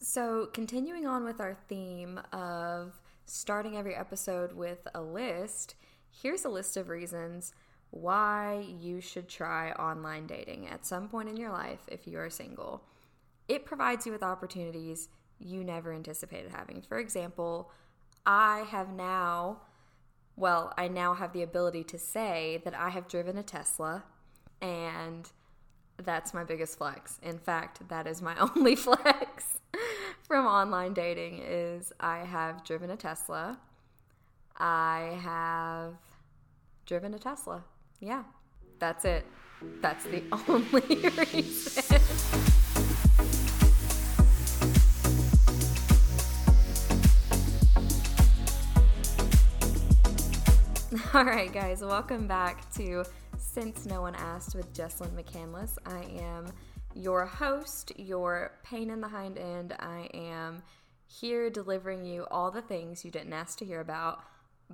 So, continuing on with our theme of starting every episode with a list, here's a list of reasons why you should try online dating at some point in your life if you are single. It provides you with opportunities you never anticipated having. For example, I have now, well, I now have the ability to say that I have driven a Tesla and that's my biggest flex. In fact, that is my only flex from online dating is I have driven a Tesla. I have driven a Tesla. Yeah. That's it. That's the only reason. All right, guys, welcome back to Since No One Asked with Jesslyn McCandless. I am your host, your pain in the hind end. I am here delivering you all the things you didn't ask to hear about,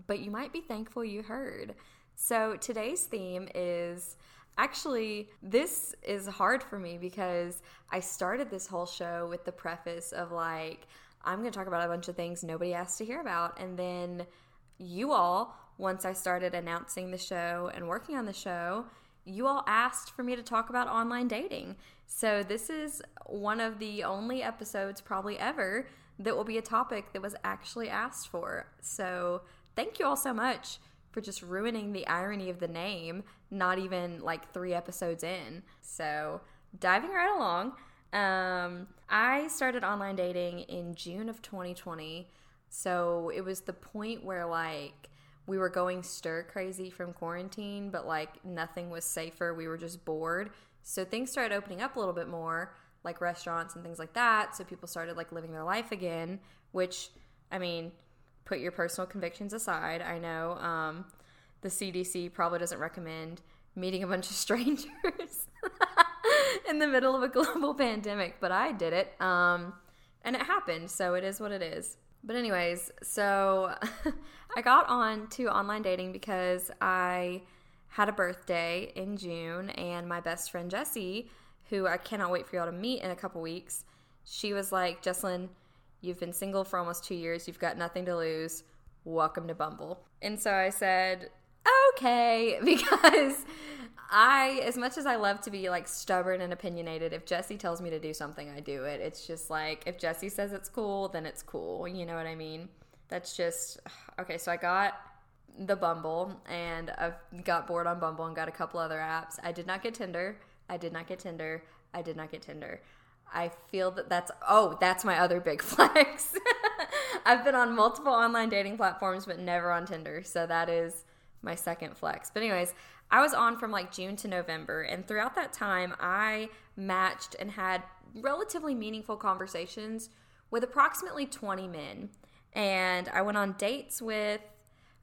but you might be thankful you heard. So today's theme is actually this is hard for me because I started this whole show with the preface of like I'm going to talk about a bunch of things nobody asked to hear about and then you all once I started announcing the show and working on the show, you all asked for me to talk about online dating. So, this is one of the only episodes, probably ever, that will be a topic that was actually asked for. So, thank you all so much for just ruining the irony of the name, not even like three episodes in. So, diving right along, um, I started online dating in June of 2020. So, it was the point where like we were going stir crazy from quarantine, but like nothing was safer. We were just bored. So things started opening up a little bit more, like restaurants and things like that. So people started like living their life again, which, I mean, put your personal convictions aside. I know um, the CDC probably doesn't recommend meeting a bunch of strangers in the middle of a global pandemic, but I did it. Um, and it happened. So it is what it is. But, anyways, so I got on to online dating because I had a birthday in June, and my best friend Jessie, who I cannot wait for y'all to meet in a couple weeks, she was like, Jesslyn, you've been single for almost two years, you've got nothing to lose. Welcome to Bumble. And so I said, okay, because I, as much as I love to be like stubborn and opinionated, if Jesse tells me to do something, I do it. It's just like, if Jesse says it's cool, then it's cool. You know what I mean? That's just, okay, so I got the Bumble and I got bored on Bumble and got a couple other apps. I did not get Tinder. I did not get Tinder. I did not get Tinder. I feel that that's, oh, that's my other big flex. I've been on multiple online dating platforms, but never on Tinder. So that is my second flex. But, anyways, I was on from like June to November, and throughout that time, I matched and had relatively meaningful conversations with approximately 20 men. And I went on dates with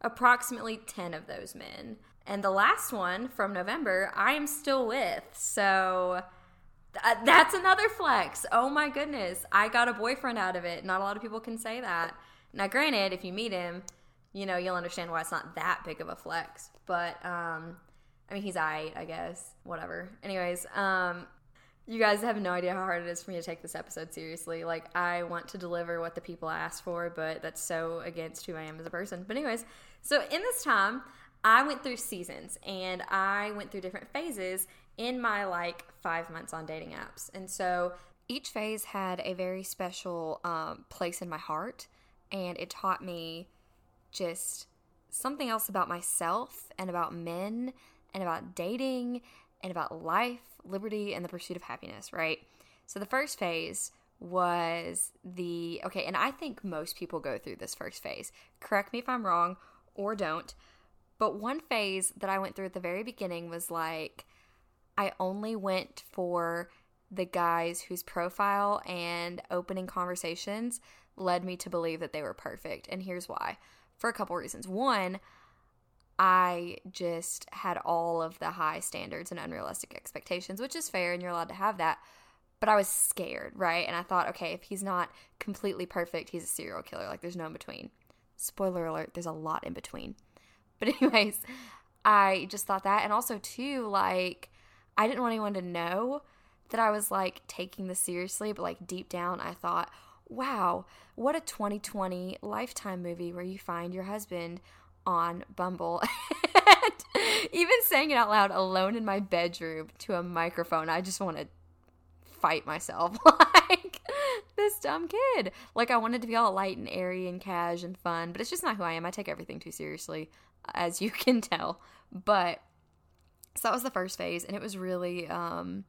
approximately 10 of those men. And the last one from November, I am still with. So th- that's another flex. Oh my goodness. I got a boyfriend out of it. Not a lot of people can say that. Now, granted, if you meet him, you know, you'll understand why it's not that big of a flex. But, um, I mean, he's I, I guess. Whatever. Anyways, um, you guys have no idea how hard it is for me to take this episode seriously. Like, I want to deliver what the people ask for, but that's so against who I am as a person. But, anyways, so in this time, I went through seasons and I went through different phases in my like five months on dating apps. And so each phase had a very special um, place in my heart, and it taught me just something else about myself and about men and about dating and about life, liberty, and the pursuit of happiness, right? So the first phase was the okay, and I think most people go through this first phase. Correct me if I'm wrong or don't. But one phase that I went through at the very beginning was like I only went for the guys whose profile and opening conversations led me to believe that they were perfect. And here's why for a couple reasons. One, I just had all of the high standards and unrealistic expectations, which is fair and you're allowed to have that. But I was scared, right? And I thought, okay, if he's not completely perfect, he's a serial killer. Like there's no in between. Spoiler alert, there's a lot in between. But, anyways, I just thought that. And also, too, like, I didn't want anyone to know that I was like taking this seriously, but like deep down, I thought, wow, what a 2020 lifetime movie where you find your husband on Bumble. even saying it out loud alone in my bedroom to a microphone, I just want to fight myself. like this dumb kid. Like I wanted to be all light and airy and cash and fun, but it's just not who I am. I take everything too seriously, as you can tell. But so that was the first phase, and it was really um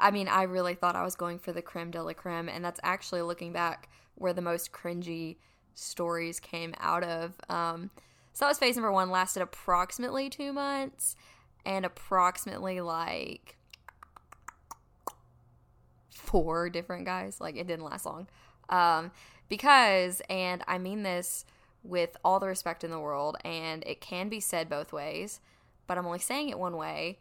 I mean, I really thought I was going for the creme de la creme, and that's actually looking back where the most cringy stories came out of. Um, so that was phase number one, lasted approximately two months, and approximately like four different guys. Like it didn't last long. Um, because, and I mean this with all the respect in the world, and it can be said both ways, but I'm only saying it one way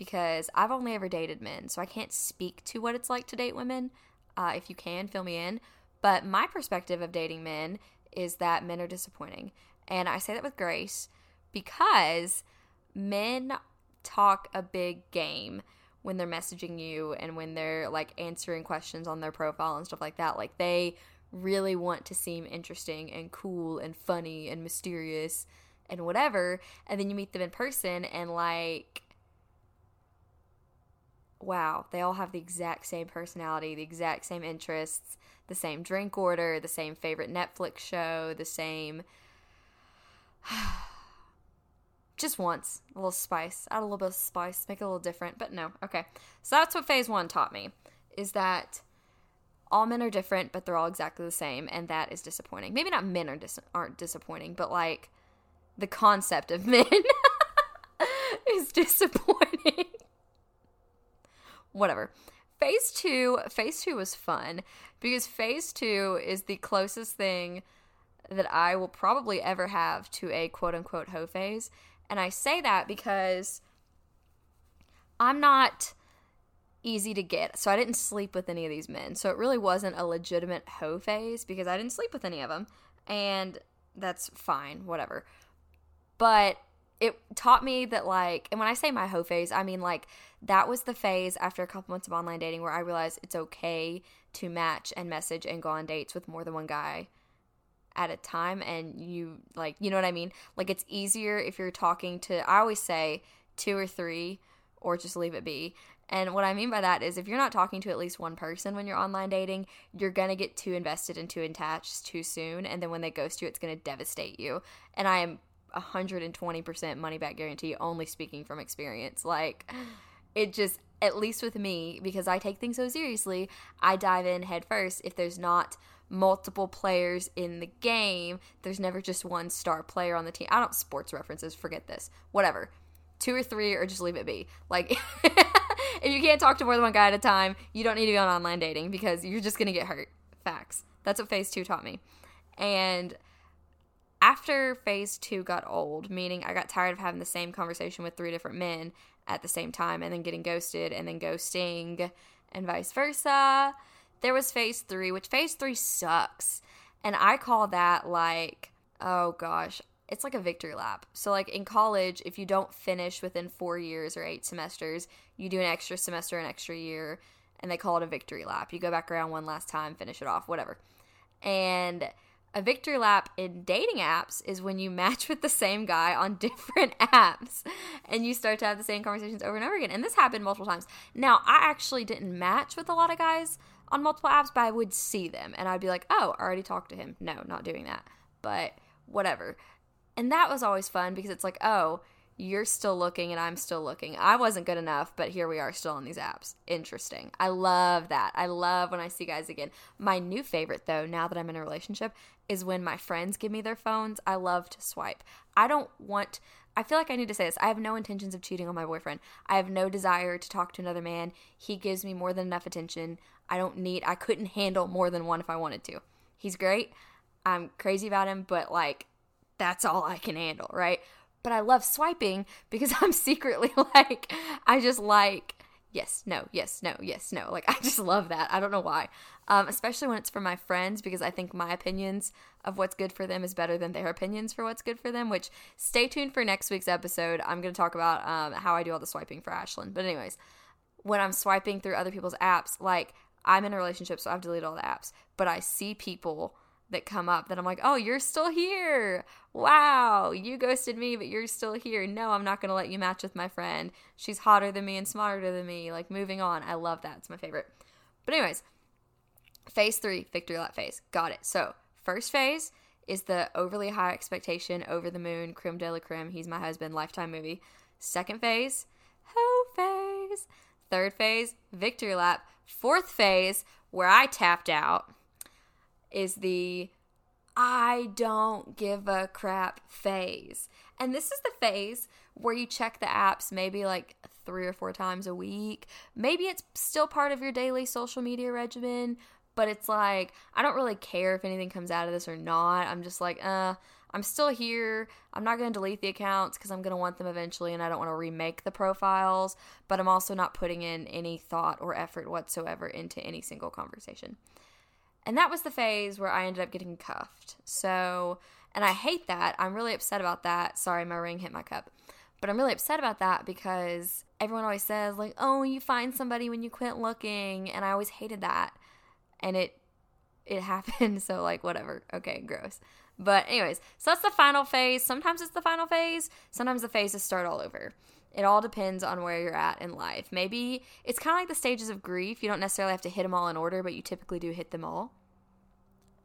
because I've only ever dated men, so I can't speak to what it's like to date women. Uh, if you can, fill me in. But my perspective of dating men is that men are disappointing. And I say that with grace because men talk a big game when they're messaging you and when they're like answering questions on their profile and stuff like that. Like they really want to seem interesting and cool and funny and mysterious and whatever. And then you meet them in person and like wow, they all have the exact same personality, the exact same interests, the same drink order, the same favorite Netflix show, the same. Just once, a little spice, add a little bit of spice, make it a little different, but no, okay. So that's what phase one taught me is that all men are different, but they're all exactly the same, and that is disappointing. Maybe not men are dis- aren't disappointing, but like the concept of men is disappointing whatever. Phase two, phase two was fun because phase two is the closest thing that I will probably ever have to a quote unquote hoe phase. And I say that because I'm not easy to get. So I didn't sleep with any of these men. So it really wasn't a legitimate hoe phase because I didn't sleep with any of them. And that's fine, whatever. But it taught me that like and when I say my hoe phase, I mean like that was the phase after a couple months of online dating where I realized it's okay to match and message and go on dates with more than one guy at a time and you like you know what I mean? Like it's easier if you're talking to I always say two or three or just leave it be. And what I mean by that is if you're not talking to at least one person when you're online dating, you're going to get too invested and too attached too soon and then when they ghost you it's going to devastate you. And I am 120% money back guarantee, only speaking from experience. Like, it just, at least with me, because I take things so seriously, I dive in head first. If there's not multiple players in the game, there's never just one star player on the team. I don't sports references, forget this. Whatever. Two or three, or just leave it be. Like, if you can't talk to more than one guy at a time, you don't need to be on online dating because you're just going to get hurt. Facts. That's what phase two taught me. And after phase two got old, meaning I got tired of having the same conversation with three different men at the same time and then getting ghosted and then ghosting and vice versa, there was phase three, which phase three sucks. And I call that like, oh gosh, it's like a victory lap. So, like in college, if you don't finish within four years or eight semesters, you do an extra semester, an extra year, and they call it a victory lap. You go back around one last time, finish it off, whatever. And a victory lap in dating apps is when you match with the same guy on different apps and you start to have the same conversations over and over again. And this happened multiple times. Now, I actually didn't match with a lot of guys on multiple apps, but I would see them and I'd be like, oh, I already talked to him. No, not doing that. But whatever. And that was always fun because it's like, oh, you're still looking and I'm still looking. I wasn't good enough, but here we are still on these apps. Interesting. I love that. I love when I see guys again. My new favorite, though, now that I'm in a relationship, is when my friends give me their phones. I love to swipe. I don't want. I feel like I need to say this. I have no intentions of cheating on my boyfriend. I have no desire to talk to another man. He gives me more than enough attention. I don't need, I couldn't handle more than one if I wanted to. He's great. I'm crazy about him, but like, that's all I can handle, right? But I love swiping because I'm secretly like, I just like, yes, no, yes, no, yes, no. Like, I just love that. I don't know why. Um, especially when it's for my friends because I think my opinions of what's good for them is better than their opinions for what's good for them. Which, stay tuned for next week's episode. I'm going to talk about um, how I do all the swiping for Ashlyn. But, anyways, when I'm swiping through other people's apps, like, I'm in a relationship, so I've deleted all the apps, but I see people that come up that I'm like, oh, you're still here. Wow, you ghosted me, but you're still here. No, I'm not going to let you match with my friend. She's hotter than me and smarter than me. Like, moving on. I love that. It's my favorite. But, anyways, phase three, victory lap phase. Got it. So, first phase is the overly high expectation, over the moon, creme de la creme. He's my husband, lifetime movie. Second phase, hoe phase. Third phase, victory lap. Fourth phase, where I tapped out is the I don't give a crap phase. And this is the phase where you check the apps maybe like three or four times a week. Maybe it's still part of your daily social media regimen, but it's like, I don't really care if anything comes out of this or not. I'm just like, uh, I'm still here. I'm not going to delete the accounts because I'm going to want them eventually and I don't want to remake the profiles, but I'm also not putting in any thought or effort whatsoever into any single conversation. And that was the phase where I ended up getting cuffed. So, and I hate that. I'm really upset about that. Sorry, my ring hit my cup. But I'm really upset about that because everyone always says, like, oh, you find somebody when you quit looking. And I always hated that. And it, it happened. So, like, whatever. Okay, gross. But, anyways, so that's the final phase. Sometimes it's the final phase, sometimes the phases start all over. It all depends on where you're at in life. Maybe it's kind of like the stages of grief. You don't necessarily have to hit them all in order, but you typically do hit them all.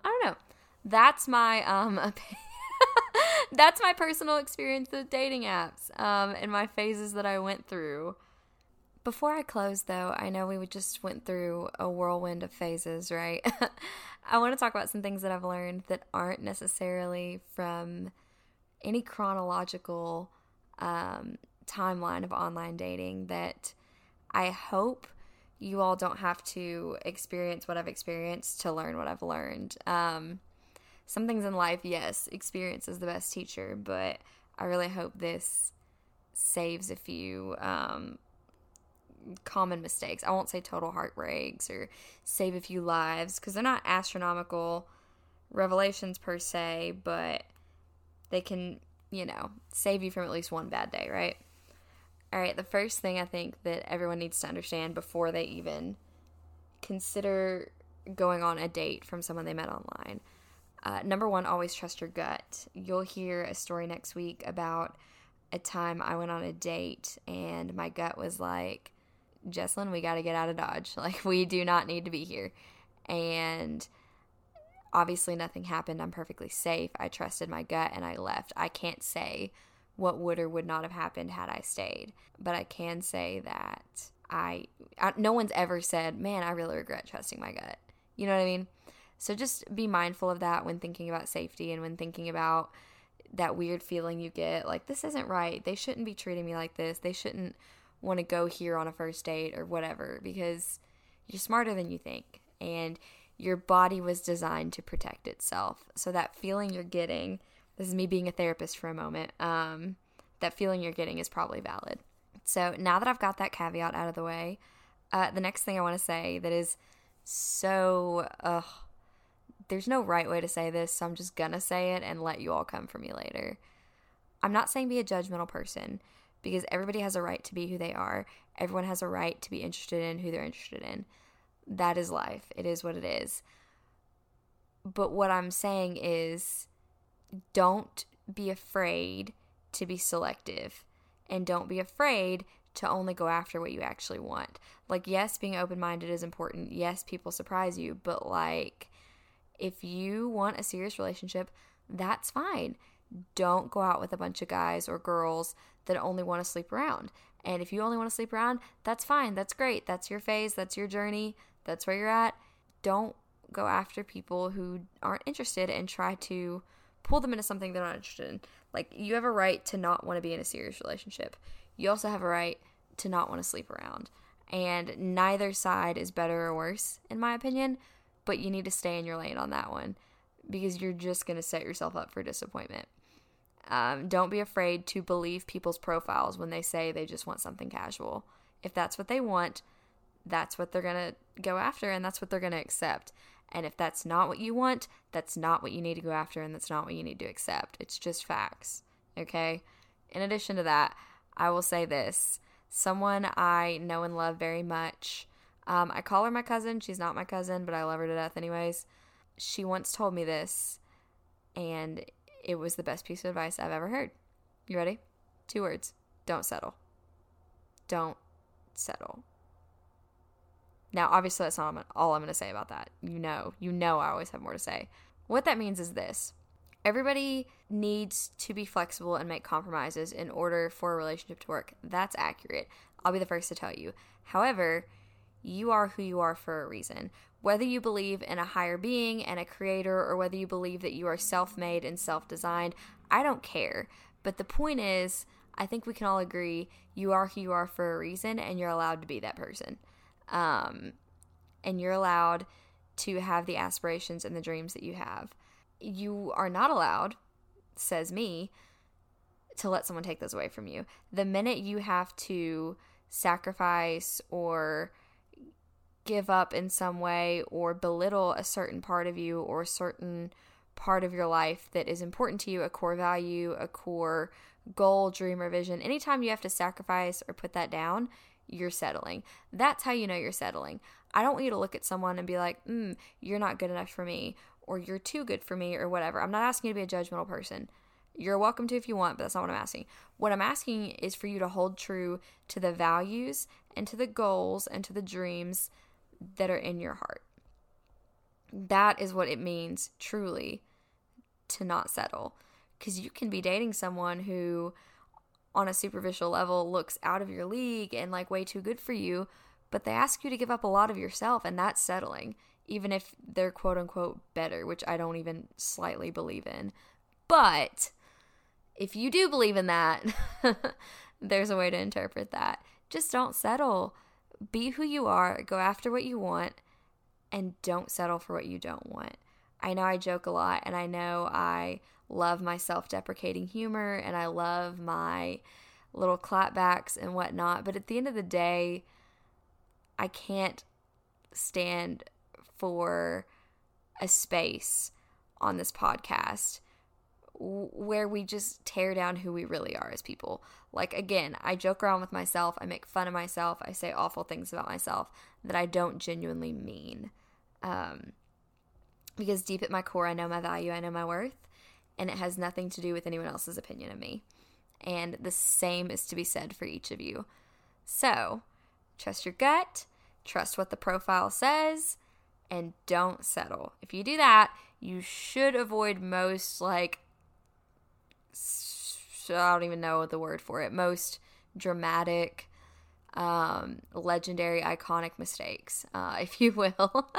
I don't know. That's my um that's my personal experience with dating apps um and my phases that I went through. Before I close though, I know we just went through a whirlwind of phases, right? I want to talk about some things that I've learned that aren't necessarily from any chronological um timeline of online dating that I hope you all don't have to experience what I've experienced to learn what I've learned. Um, some things in life, yes, experience is the best teacher, but I really hope this saves a few um, common mistakes. I won't say total heartbreaks or save a few lives because they're not astronomical revelations per se, but they can, you know, save you from at least one bad day, right? All right, the first thing I think that everyone needs to understand before they even consider going on a date from someone they met online. Uh, number one, always trust your gut. You'll hear a story next week about a time I went on a date and my gut was like, Jesslyn, we got to get out of Dodge. Like, we do not need to be here. And obviously, nothing happened. I'm perfectly safe. I trusted my gut and I left. I can't say what would or would not have happened had I stayed. But I can say that I, I, no one's ever said, "Man, I really regret trusting my gut." You know what I mean? So just be mindful of that when thinking about safety and when thinking about that weird feeling you get like this isn't right. They shouldn't be treating me like this. They shouldn't want to go here on a first date or whatever because you're smarter than you think and your body was designed to protect itself. So that feeling you're getting this is me being a therapist for a moment, um, that feeling you're getting is probably valid. So now that I've got that caveat out of the way, uh, the next thing I want to say that is so, uh, there's no right way to say this, so I'm just gonna say it and let you all come for me later. I'm not saying be a judgmental person because everybody has a right to be who they are. Everyone has a right to be interested in who they're interested in. That is life. It is what it is. But what I'm saying is don't be afraid to be selective and don't be afraid to only go after what you actually want. Like, yes, being open minded is important. Yes, people surprise you, but like, if you want a serious relationship, that's fine. Don't go out with a bunch of guys or girls that only want to sleep around. And if you only want to sleep around, that's fine. That's great. That's your phase. That's your journey. That's where you're at. Don't go after people who aren't interested and try to pull them into something they're not interested in. Like, you have a right to not want to be in a serious relationship. You also have a right to not want to sleep around. And neither side is better or worse, in my opinion, but you need to stay in your lane on that one because you're just going to set yourself up for disappointment. Um, don't be afraid to believe people's profiles when they say they just want something casual. If that's what they want, that's what they're going to go after and that's what they're going to accept. And if that's not what you want, that's not what you need to go after and that's not what you need to accept. It's just facts. Okay? In addition to that, I will say this someone I know and love very much Um, I call her my cousin. She's not my cousin, but I love her to death, anyways. She once told me this, and it was the best piece of advice I've ever heard. You ready? Two words don't settle. Don't settle. Now, obviously, that's not all I'm going to say about that. You know, you know, I always have more to say. What that means is this everybody needs to be flexible and make compromises in order for a relationship to work. That's accurate. I'll be the first to tell you. However, you are who you are for a reason. Whether you believe in a higher being and a creator, or whether you believe that you are self made and self designed, I don't care. But the point is, I think we can all agree you are who you are for a reason and you're allowed to be that person. Um, and you're allowed to have the aspirations and the dreams that you have. You are not allowed, says me, to let someone take those away from you. The minute you have to sacrifice or give up in some way or belittle a certain part of you or a certain part of your life that is important to you, a core value, a core goal, dream, or vision, anytime you have to sacrifice or put that down, you're settling. That's how you know you're settling. I don't want you to look at someone and be like, mm, you're not good enough for me, or you're too good for me, or whatever. I'm not asking you to be a judgmental person. You're welcome to if you want, but that's not what I'm asking. What I'm asking is for you to hold true to the values and to the goals and to the dreams that are in your heart. That is what it means truly to not settle. Because you can be dating someone who, on a superficial level, looks out of your league and like way too good for you, but they ask you to give up a lot of yourself, and that's settling, even if they're quote unquote better, which I don't even slightly believe in. But if you do believe in that, there's a way to interpret that. Just don't settle be who you are, go after what you want, and don't settle for what you don't want. I know I joke a lot, and I know I love my self deprecating humor and I love my little clapbacks and whatnot, but at the end of the day, I can't stand for a space on this podcast where we just tear down who we really are as people. Like, again, I joke around with myself, I make fun of myself, I say awful things about myself that I don't genuinely mean. Um, because deep at my core, I know my value, I know my worth, and it has nothing to do with anyone else's opinion of me. And the same is to be said for each of you. So, trust your gut, trust what the profile says, and don't settle. If you do that, you should avoid most like I don't even know the word for it, most dramatic, um, legendary, iconic mistakes, uh, if you will.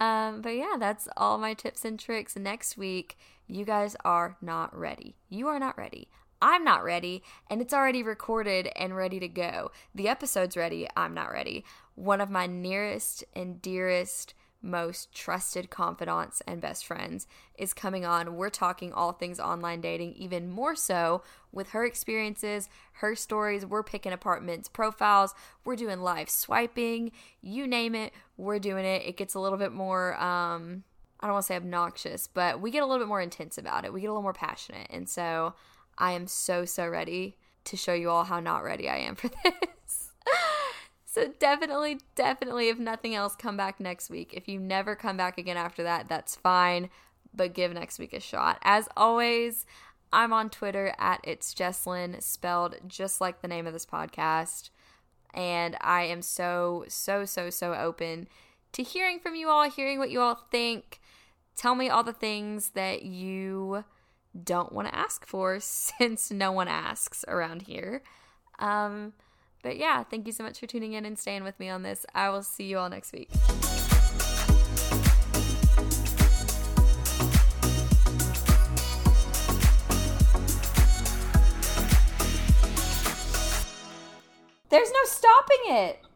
Um, but yeah, that's all my tips and tricks. Next week, you guys are not ready. You are not ready. I'm not ready, and it's already recorded and ready to go. The episode's ready. I'm not ready. One of my nearest and dearest most trusted confidants and best friends is coming on. We're talking all things online dating, even more so with her experiences, her stories. We're picking apartments, profiles, we're doing live swiping, you name it, we're doing it. It gets a little bit more, um, I don't want to say obnoxious, but we get a little bit more intense about it. We get a little more passionate. And so I am so, so ready to show you all how not ready I am for this. So definitely, definitely, if nothing else, come back next week. If you never come back again after that, that's fine. But give next week a shot. As always, I'm on Twitter at it's Jesslyn, spelled just like the name of this podcast. And I am so, so, so, so open to hearing from you all, hearing what you all think. Tell me all the things that you don't want to ask for since no one asks around here. Um, but yeah, thank you so much for tuning in and staying with me on this. I will see you all next week. There's no stopping it.